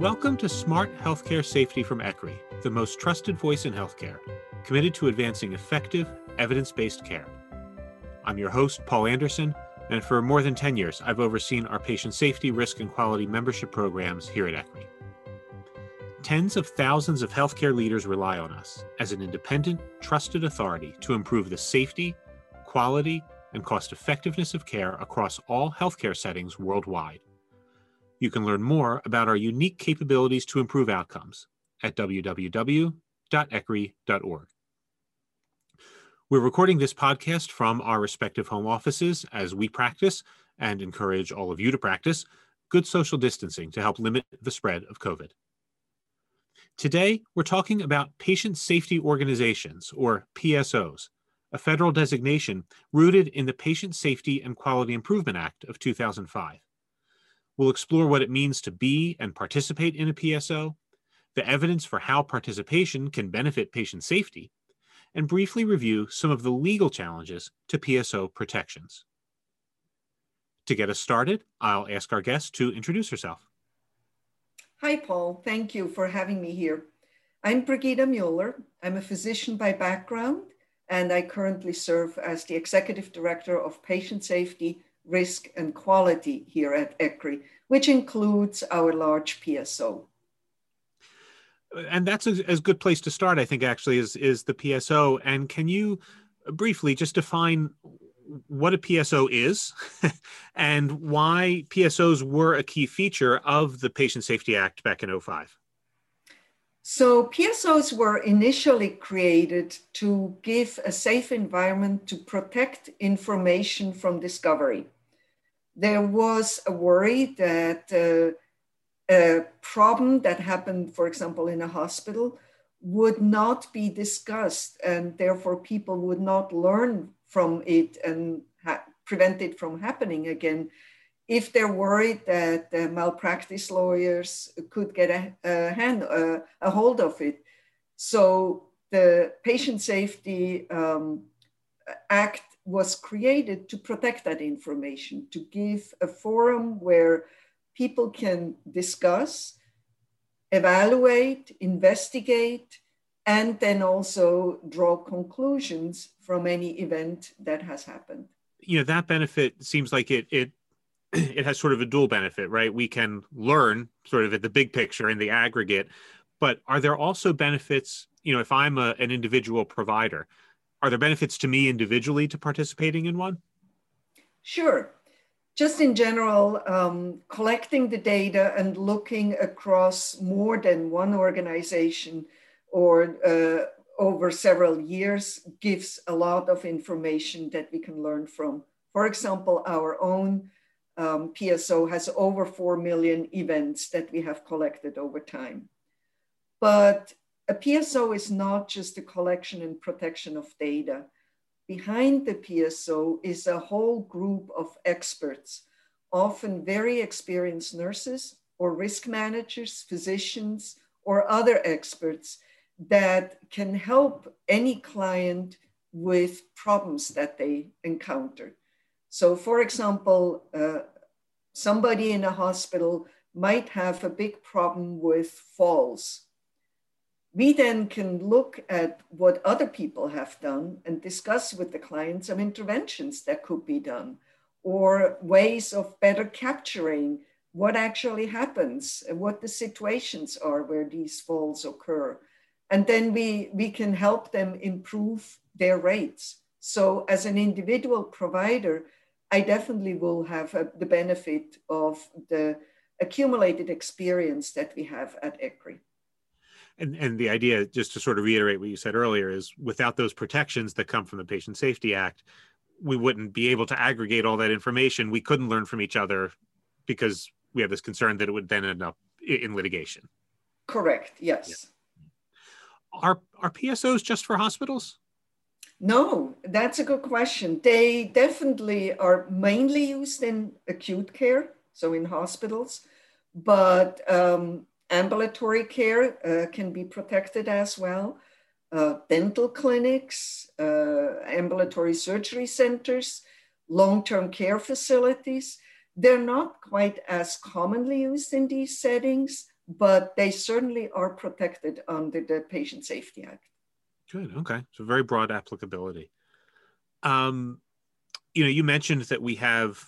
Welcome to Smart Healthcare Safety from ECRI, the most trusted voice in healthcare, committed to advancing effective, evidence based care. I'm your host, Paul Anderson, and for more than 10 years, I've overseen our patient safety, risk, and quality membership programs here at ECRI. Tens of thousands of healthcare leaders rely on us as an independent, trusted authority to improve the safety, quality, and cost effectiveness of care across all healthcare settings worldwide. You can learn more about our unique capabilities to improve outcomes at www.ecri.org. We're recording this podcast from our respective home offices as we practice and encourage all of you to practice good social distancing to help limit the spread of COVID. Today, we're talking about patient safety organizations, or PSOs, a federal designation rooted in the Patient Safety and Quality Improvement Act of 2005. We'll explore what it means to be and participate in a PSO, the evidence for how participation can benefit patient safety, and briefly review some of the legal challenges to PSO protections. To get us started, I'll ask our guest to introduce herself. Hi, Paul. Thank you for having me here. I'm Brigida Mueller. I'm a physician by background, and I currently serve as the Executive Director of Patient Safety risk, and quality here at ECRI, which includes our large PSO. And that's a, a good place to start, I think, actually, is, is the PSO. And can you briefly just define what a PSO is and why PSOs were a key feature of the Patient Safety Act back in 05? So, PSOs were initially created to give a safe environment to protect information from discovery there was a worry that uh, a problem that happened, for example, in a hospital would not be discussed, and therefore people would not learn from it and ha- prevent it from happening again. If they're worried that uh, malpractice lawyers could get a, a hand, uh, a hold of it. So the Patient Safety um, Act was created to protect that information, to give a forum where people can discuss, evaluate, investigate, and then also draw conclusions from any event that has happened. You know, that benefit seems like it it it has sort of a dual benefit, right? We can learn sort of at the big picture in the aggregate, but are there also benefits, you know, if I'm a, an individual provider, are there benefits to me individually to participating in one? Sure. Just in general, um, collecting the data and looking across more than one organization or uh, over several years gives a lot of information that we can learn from. For example, our own um, PSO has over 4 million events that we have collected over time. But a PSO is not just a collection and protection of data. Behind the PSO is a whole group of experts, often very experienced nurses or risk managers, physicians, or other experts that can help any client with problems that they encounter. So, for example, uh, somebody in a hospital might have a big problem with falls we then can look at what other people have done and discuss with the client some interventions that could be done or ways of better capturing what actually happens and what the situations are where these falls occur. And then we, we can help them improve their rates. So, as an individual provider, I definitely will have a, the benefit of the accumulated experience that we have at ECRI and and the idea just to sort of reiterate what you said earlier is without those protections that come from the patient safety act we wouldn't be able to aggregate all that information. We couldn't learn from each other because we have this concern that it would then end up in litigation. Correct. Yes. Yeah. are are psos just for hospitals? No that's a good question. They definitely are mainly used in acute care so in hospitals. But um, ambulatory care uh, can be protected as well. Uh, dental clinics, uh, ambulatory surgery centers, long-term care facilities. They're not quite as commonly used in these settings, but they certainly are protected under the Patient Safety Act. Good. Okay. So very broad applicability. Um, you know, you mentioned that we have,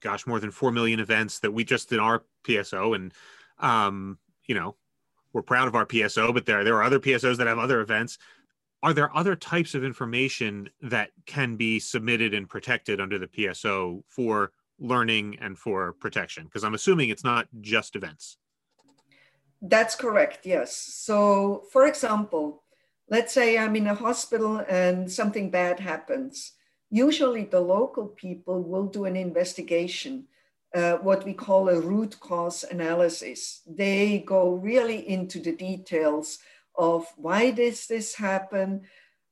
gosh, more than four million events that we just in our PSO, and um, you know, we're proud of our PSO, but there there are other PSOs that have other events. Are there other types of information that can be submitted and protected under the PSO for learning and for protection? Because I'm assuming it's not just events. That's correct, yes. So, for example, let's say I'm in a hospital and something bad happens. Usually, the local people will do an investigation, uh, what we call a root cause analysis. They go really into the details of why did this happen,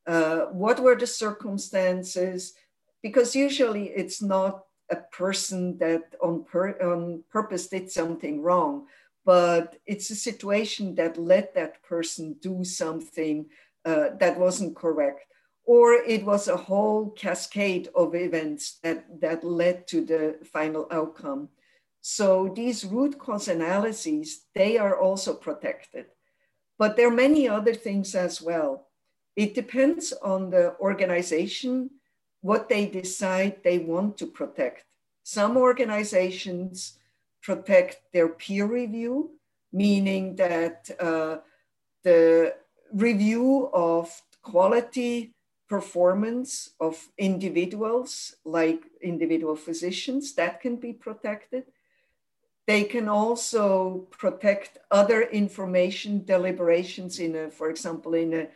uh, what were the circumstances, because usually it's not a person that on, pur- on purpose did something wrong, but it's a situation that let that person do something uh, that wasn't correct. Or it was a whole cascade of events that, that led to the final outcome. So these root cause analyses, they are also protected. But there are many other things as well. It depends on the organization, what they decide they want to protect. Some organizations protect their peer review, meaning that uh, the review of quality performance of individuals, like individual physicians, that can be protected. They can also protect other information deliberations in a, for example, in a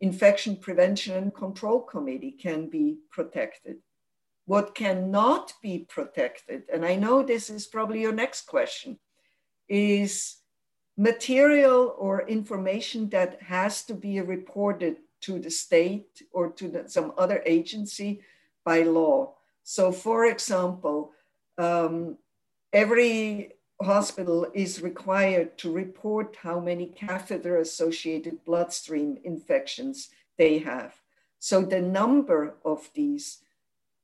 infection prevention and control committee can be protected. What cannot be protected, and I know this is probably your next question, is material or information that has to be reported to the state or to the, some other agency by law. So, for example, um, every hospital is required to report how many catheter associated bloodstream infections they have. So, the number of these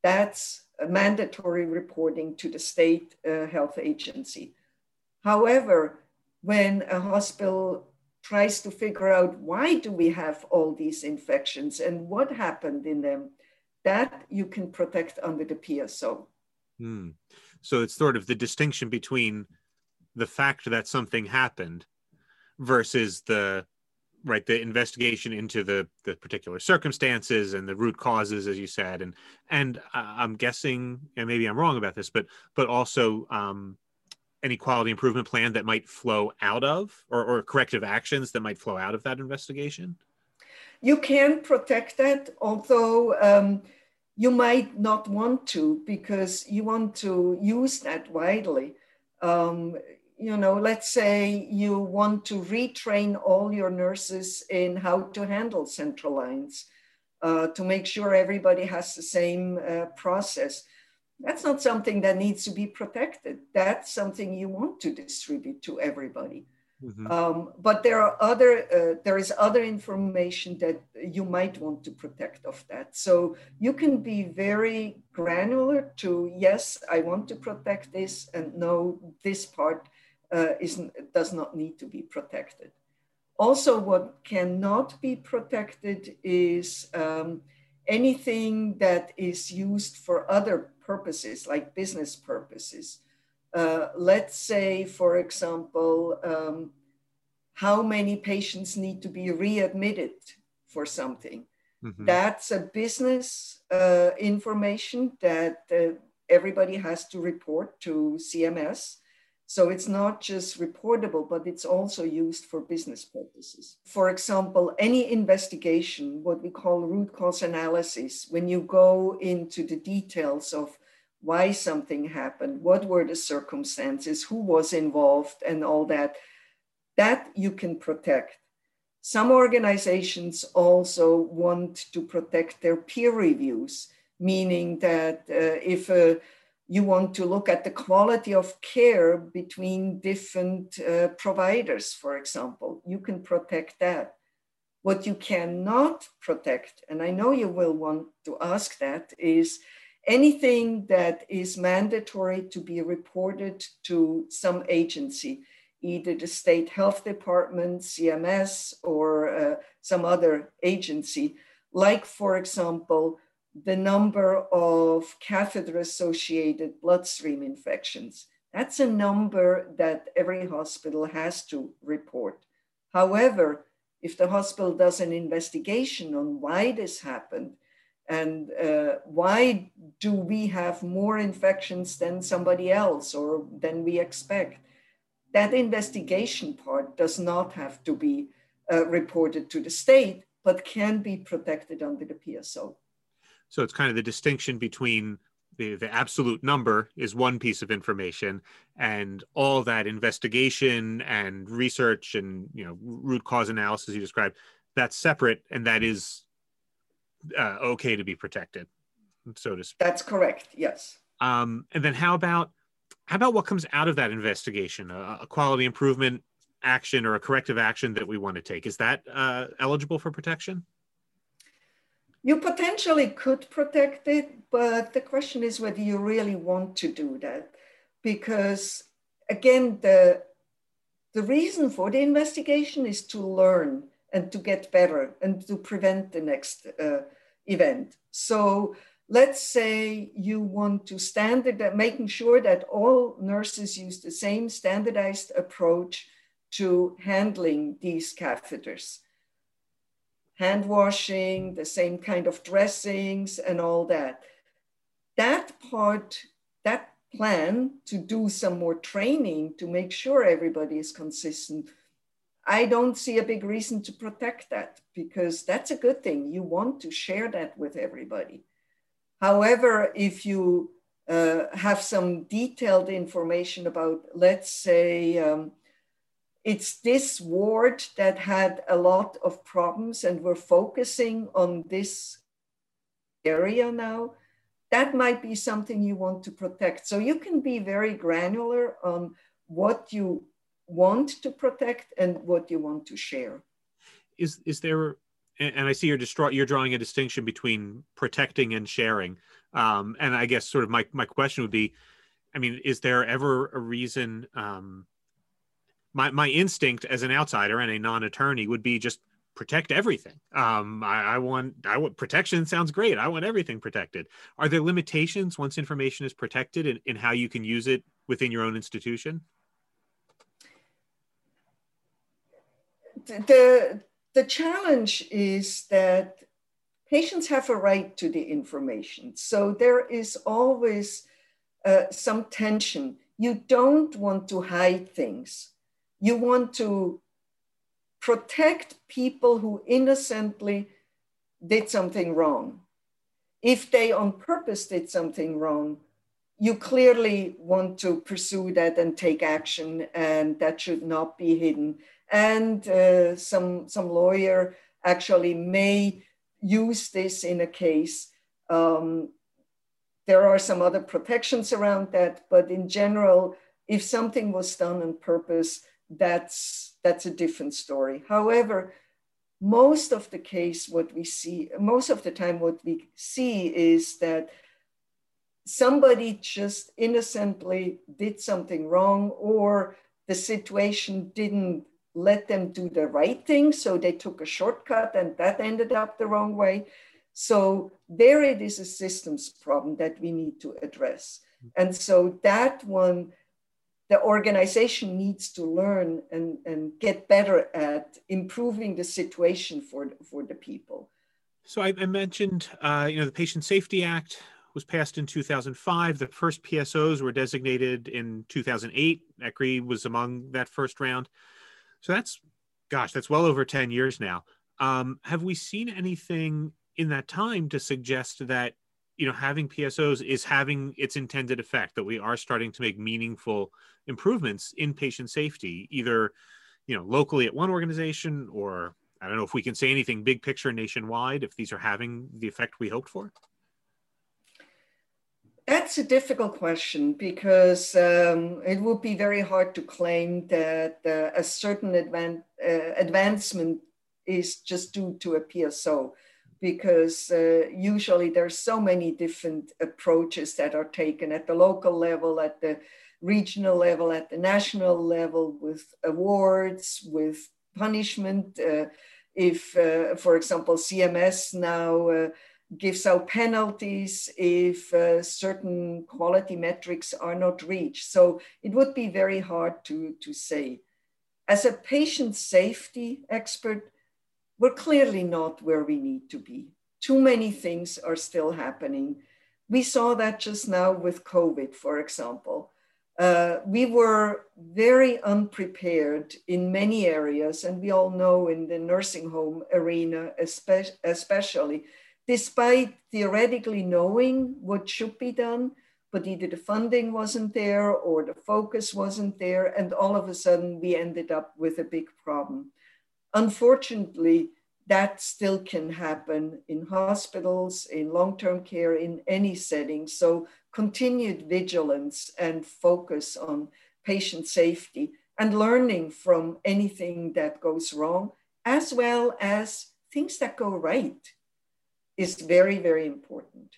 that's mandatory reporting to the state uh, health agency. However, when a hospital tries to figure out why do we have all these infections and what happened in them, that you can protect under the PSO. Hmm. So it's sort of the distinction between the fact that something happened versus the right the investigation into the the particular circumstances and the root causes as you said and and i'm guessing and maybe i'm wrong about this but but also um any quality improvement plan that might flow out of or, or corrective actions that might flow out of that investigation you can protect that although um, you might not want to because you want to use that widely um, you know, let's say you want to retrain all your nurses in how to handle central lines uh, to make sure everybody has the same uh, process. That's not something that needs to be protected. That's something you want to distribute to everybody. Mm-hmm. Um, but there are other uh, there is other information that you might want to protect of that. So you can be very granular to yes, I want to protect this, and no, this part uh, is, does not need to be protected. Also, what cannot be protected is um, anything that is used for other purposes, like business purposes. Uh, let's say, for example, um, how many patients need to be readmitted for something. Mm-hmm. That's a business uh, information that uh, everybody has to report to CMS. So it's not just reportable, but it's also used for business purposes. For example, any investigation, what we call root cause analysis, when you go into the details of why something happened, what were the circumstances, who was involved, and all that, that you can protect. Some organizations also want to protect their peer reviews, meaning that uh, if a you want to look at the quality of care between different uh, providers, for example. You can protect that. What you cannot protect, and I know you will want to ask that, is anything that is mandatory to be reported to some agency. either the state health department, CMS, or uh, some other agency, like, for example, the number of catheter associated bloodstream infections. That's a number that every hospital has to report. However, if the hospital does an investigation on why this happened and uh, why do we have more infections than somebody else or than we expect, that investigation part does not have to be uh, reported to the state, but can be protected under the PSO. So it's kind of the distinction between the, the absolute number is one piece of information and all that investigation and research and you know root cause analysis you described that's separate and that is uh, okay to be protected so to speak. That's correct yes. Um, and then how about how about what comes out of that investigation? A, a quality improvement action or a corrective action that we want to take. Is that uh, eligible for protection? You potentially could protect it, but the question is whether you really want to do that. Because again, the, the reason for the investigation is to learn and to get better and to prevent the next uh, event. So let's say you want to standard, making sure that all nurses use the same standardized approach to handling these catheters hand washing, the same kind of dressings, and all that. That part, that plan to do some more training to make sure everybody is consistent, I don't see a big reason to protect that because that's a good thing. You want to share that with everybody. However, if you uh, have some detailed information about, let's say, um, it's this ward that had a lot of problems and we're focusing on this area now that might be something you want to protect so you can be very granular on what you want to protect and what you want to share is is there and i see you're destroy, you're drawing a distinction between protecting and sharing um, and i guess sort of my, my question would be i mean is there ever a reason um, my my instinct as an outsider and a non-attorney would be just protect everything. Um, I, I, want I want protection sounds great. I want everything protected. Are there limitations once information is protected in, in how you can use it within your own institution? The the challenge is that patients have a right to the information. So there is always uh, some tension. You don't want to hide things you want to protect people who innocently did something wrong. If they on purpose did something wrong, you clearly want to pursue that and take action, and that should not be hidden. And uh, some, some lawyer actually may use this in a case. Um, there are some other protections around that, but in general, if something was done on purpose, that's that's a different story. However, most of the case, what we see, most of the time, what we see is that somebody just innocently did something wrong, or the situation didn't let them do the right thing, so they took a shortcut, and that ended up the wrong way. So there it is a systems problem that we need to address. And so that one the organization needs to learn and, and get better at improving the situation for, for the people. So I, I mentioned, uh, you know, the Patient Safety Act was passed in 2005. The first PSOs were designated in 2008. ECRI was among that first round. So that's, gosh, that's well over 10 years now. Um, have we seen anything in that time to suggest that you know having psos is having its intended effect that we are starting to make meaningful improvements in patient safety either you know locally at one organization or i don't know if we can say anything big picture nationwide if these are having the effect we hoped for that's a difficult question because um, it would be very hard to claim that uh, a certain advan- uh, advancement is just due to a PSO because uh, usually there's so many different approaches that are taken at the local level, at the regional level, at the national level, with awards, with punishment. Uh, if, uh, for example, CMS now uh, gives out penalties if uh, certain quality metrics are not reached. So it would be very hard to, to say. As a patient safety expert, we're clearly not where we need to be. Too many things are still happening. We saw that just now with COVID, for example. Uh, we were very unprepared in many areas, and we all know in the nursing home arena, especially, despite theoretically knowing what should be done, but either the funding wasn't there or the focus wasn't there. And all of a sudden, we ended up with a big problem. Unfortunately, that still can happen in hospitals, in long term care, in any setting. So, continued vigilance and focus on patient safety and learning from anything that goes wrong, as well as things that go right is very, very important.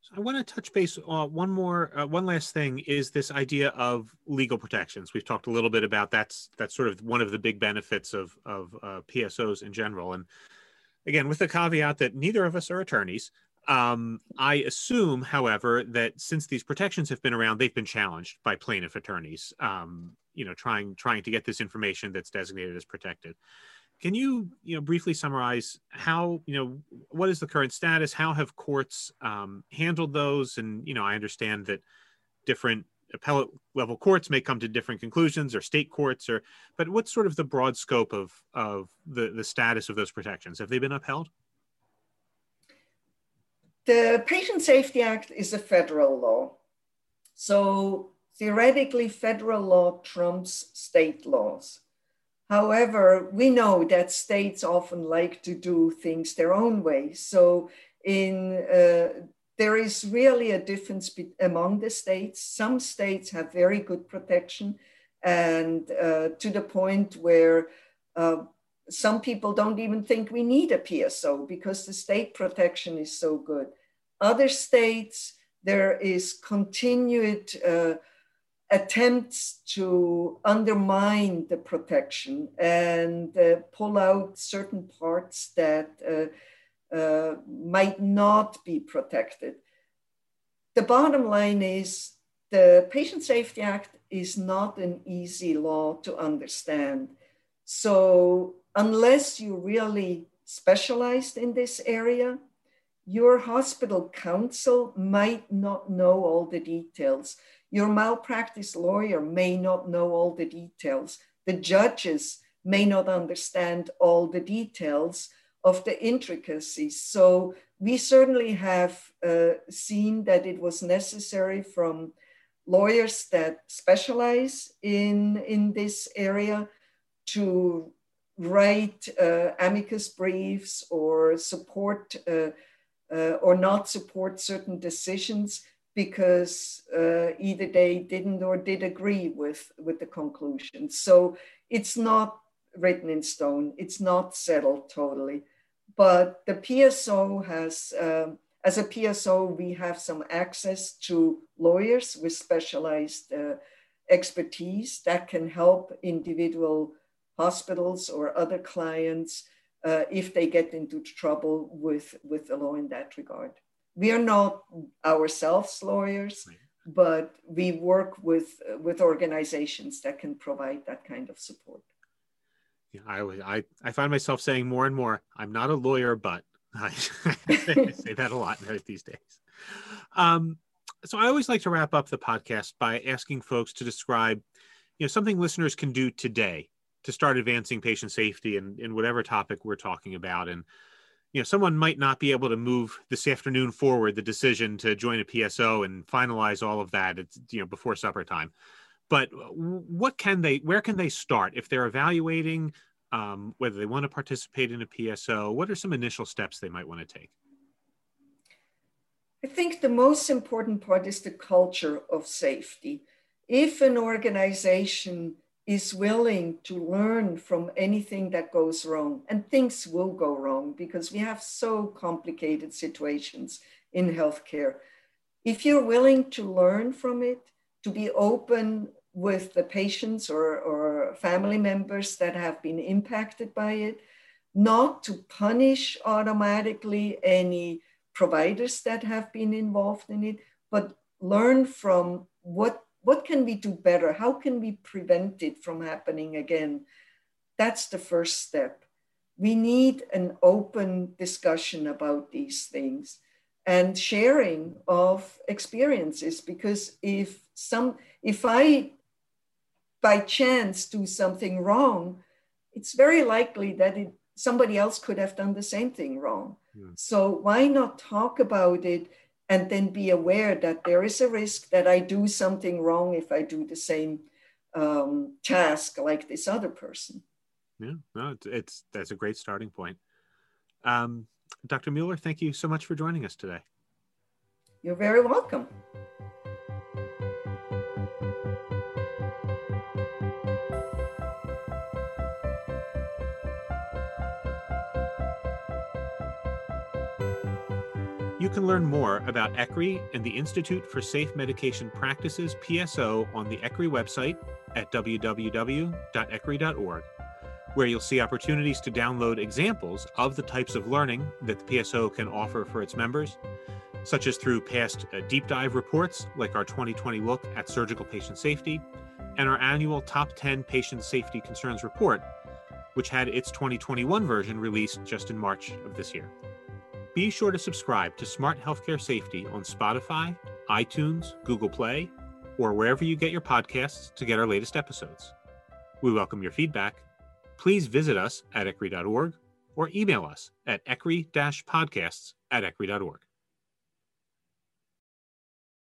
So I want to touch base on one more, uh, one last thing is this idea of legal protections. We've talked a little bit about that's that's sort of one of the big benefits of of uh, PSOs in general. And again, with the caveat that neither of us are attorneys, um, I assume, however, that since these protections have been around, they've been challenged by plaintiff attorneys. Um, you know, trying trying to get this information that's designated as protected. Can you, you know, briefly summarize how, you know, what is the current status? How have courts um, handled those? And, you know, I understand that different appellate level courts may come to different conclusions or state courts or but what's sort of the broad scope of of the the status of those protections have they been upheld the patient safety act is a federal law so theoretically federal law trumps state laws However, we know that states often like to do things their own way. So in uh, there is really a difference among the states. Some states have very good protection, and uh, to the point where uh, some people don't even think we need a PSO because the state protection is so good. Other states, there is continued uh, attempts to undermine the protection and uh, pull out certain parts that uh, uh, might not be protected. The bottom line is the Patient Safety Act is not an easy law to understand. So, unless you really specialized in this area, your hospital counsel might not know all the details. Your malpractice lawyer may not know all the details. The judges may not understand all the details of the intricacies. So we certainly have uh, seen that it was necessary from lawyers that specialize in, in this area to write uh, amicus briefs or support uh, uh or not support certain decisions because uh, either they didn't or did agree with, with the conclusion. So it's not written in stone, it's not settled totally. But the PSO has, um, as a PSO, we have some access to lawyers with specialized uh, expertise that can help individual hospitals or other clients uh, if they get into trouble with, with the law in that regard we are not ourselves lawyers, but we work with with organizations that can provide that kind of support. Yeah, I I I find myself saying more and more, I'm not a lawyer, but I, say that a lot these days. Um, so I always like to wrap up the podcast by asking folks to describe, you know, something listeners can do today to start advancing patient safety and in, in whatever topic we're talking about. And you know someone might not be able to move this afternoon forward the decision to join a PSO and finalize all of that it's you know before supper time. But what can they where can they start? If they're evaluating um, whether they want to participate in a PSO what are some initial steps they might want to take? I think the most important part is the culture of safety. If an organization is willing to learn from anything that goes wrong. And things will go wrong because we have so complicated situations in healthcare. if you're willing to learn from it, to be open with the patients or, or family members that have been impacted by it, not to punish automatically any providers that have been involved in it, but learn from what, what can we do better? How can we prevent it from happening again? That's the first step. We need an open discussion about these things and sharing of experiences because if some if i by chance do something wrong it's very likely that it, somebody else could have done the same thing wrong yeah. so why not talk about it and then be aware that there is a risk that i do something wrong if i do the same um, task like this other person yeah no it's, it's that's a great starting point um, Dr. Mueller, thank you so much for joining us today. You're very welcome. Can learn more about ECRI and the Institute for Safe Medication Practices PSO on the ECRI website at www.ecri.org where you'll see opportunities to download examples of the types of learning that the PSO can offer for its members, such as through past uh, deep dive reports like our 2020 look at surgical patient safety and our annual Top 10 Patient Safety Concerns report, which had its 2021 version released just in March of this year. Be sure to subscribe to Smart Healthcare Safety on Spotify, iTunes, Google Play, or wherever you get your podcasts to get our latest episodes. We welcome your feedback please visit us at ecri.org or email us at ecri-podcasts at ecri.org.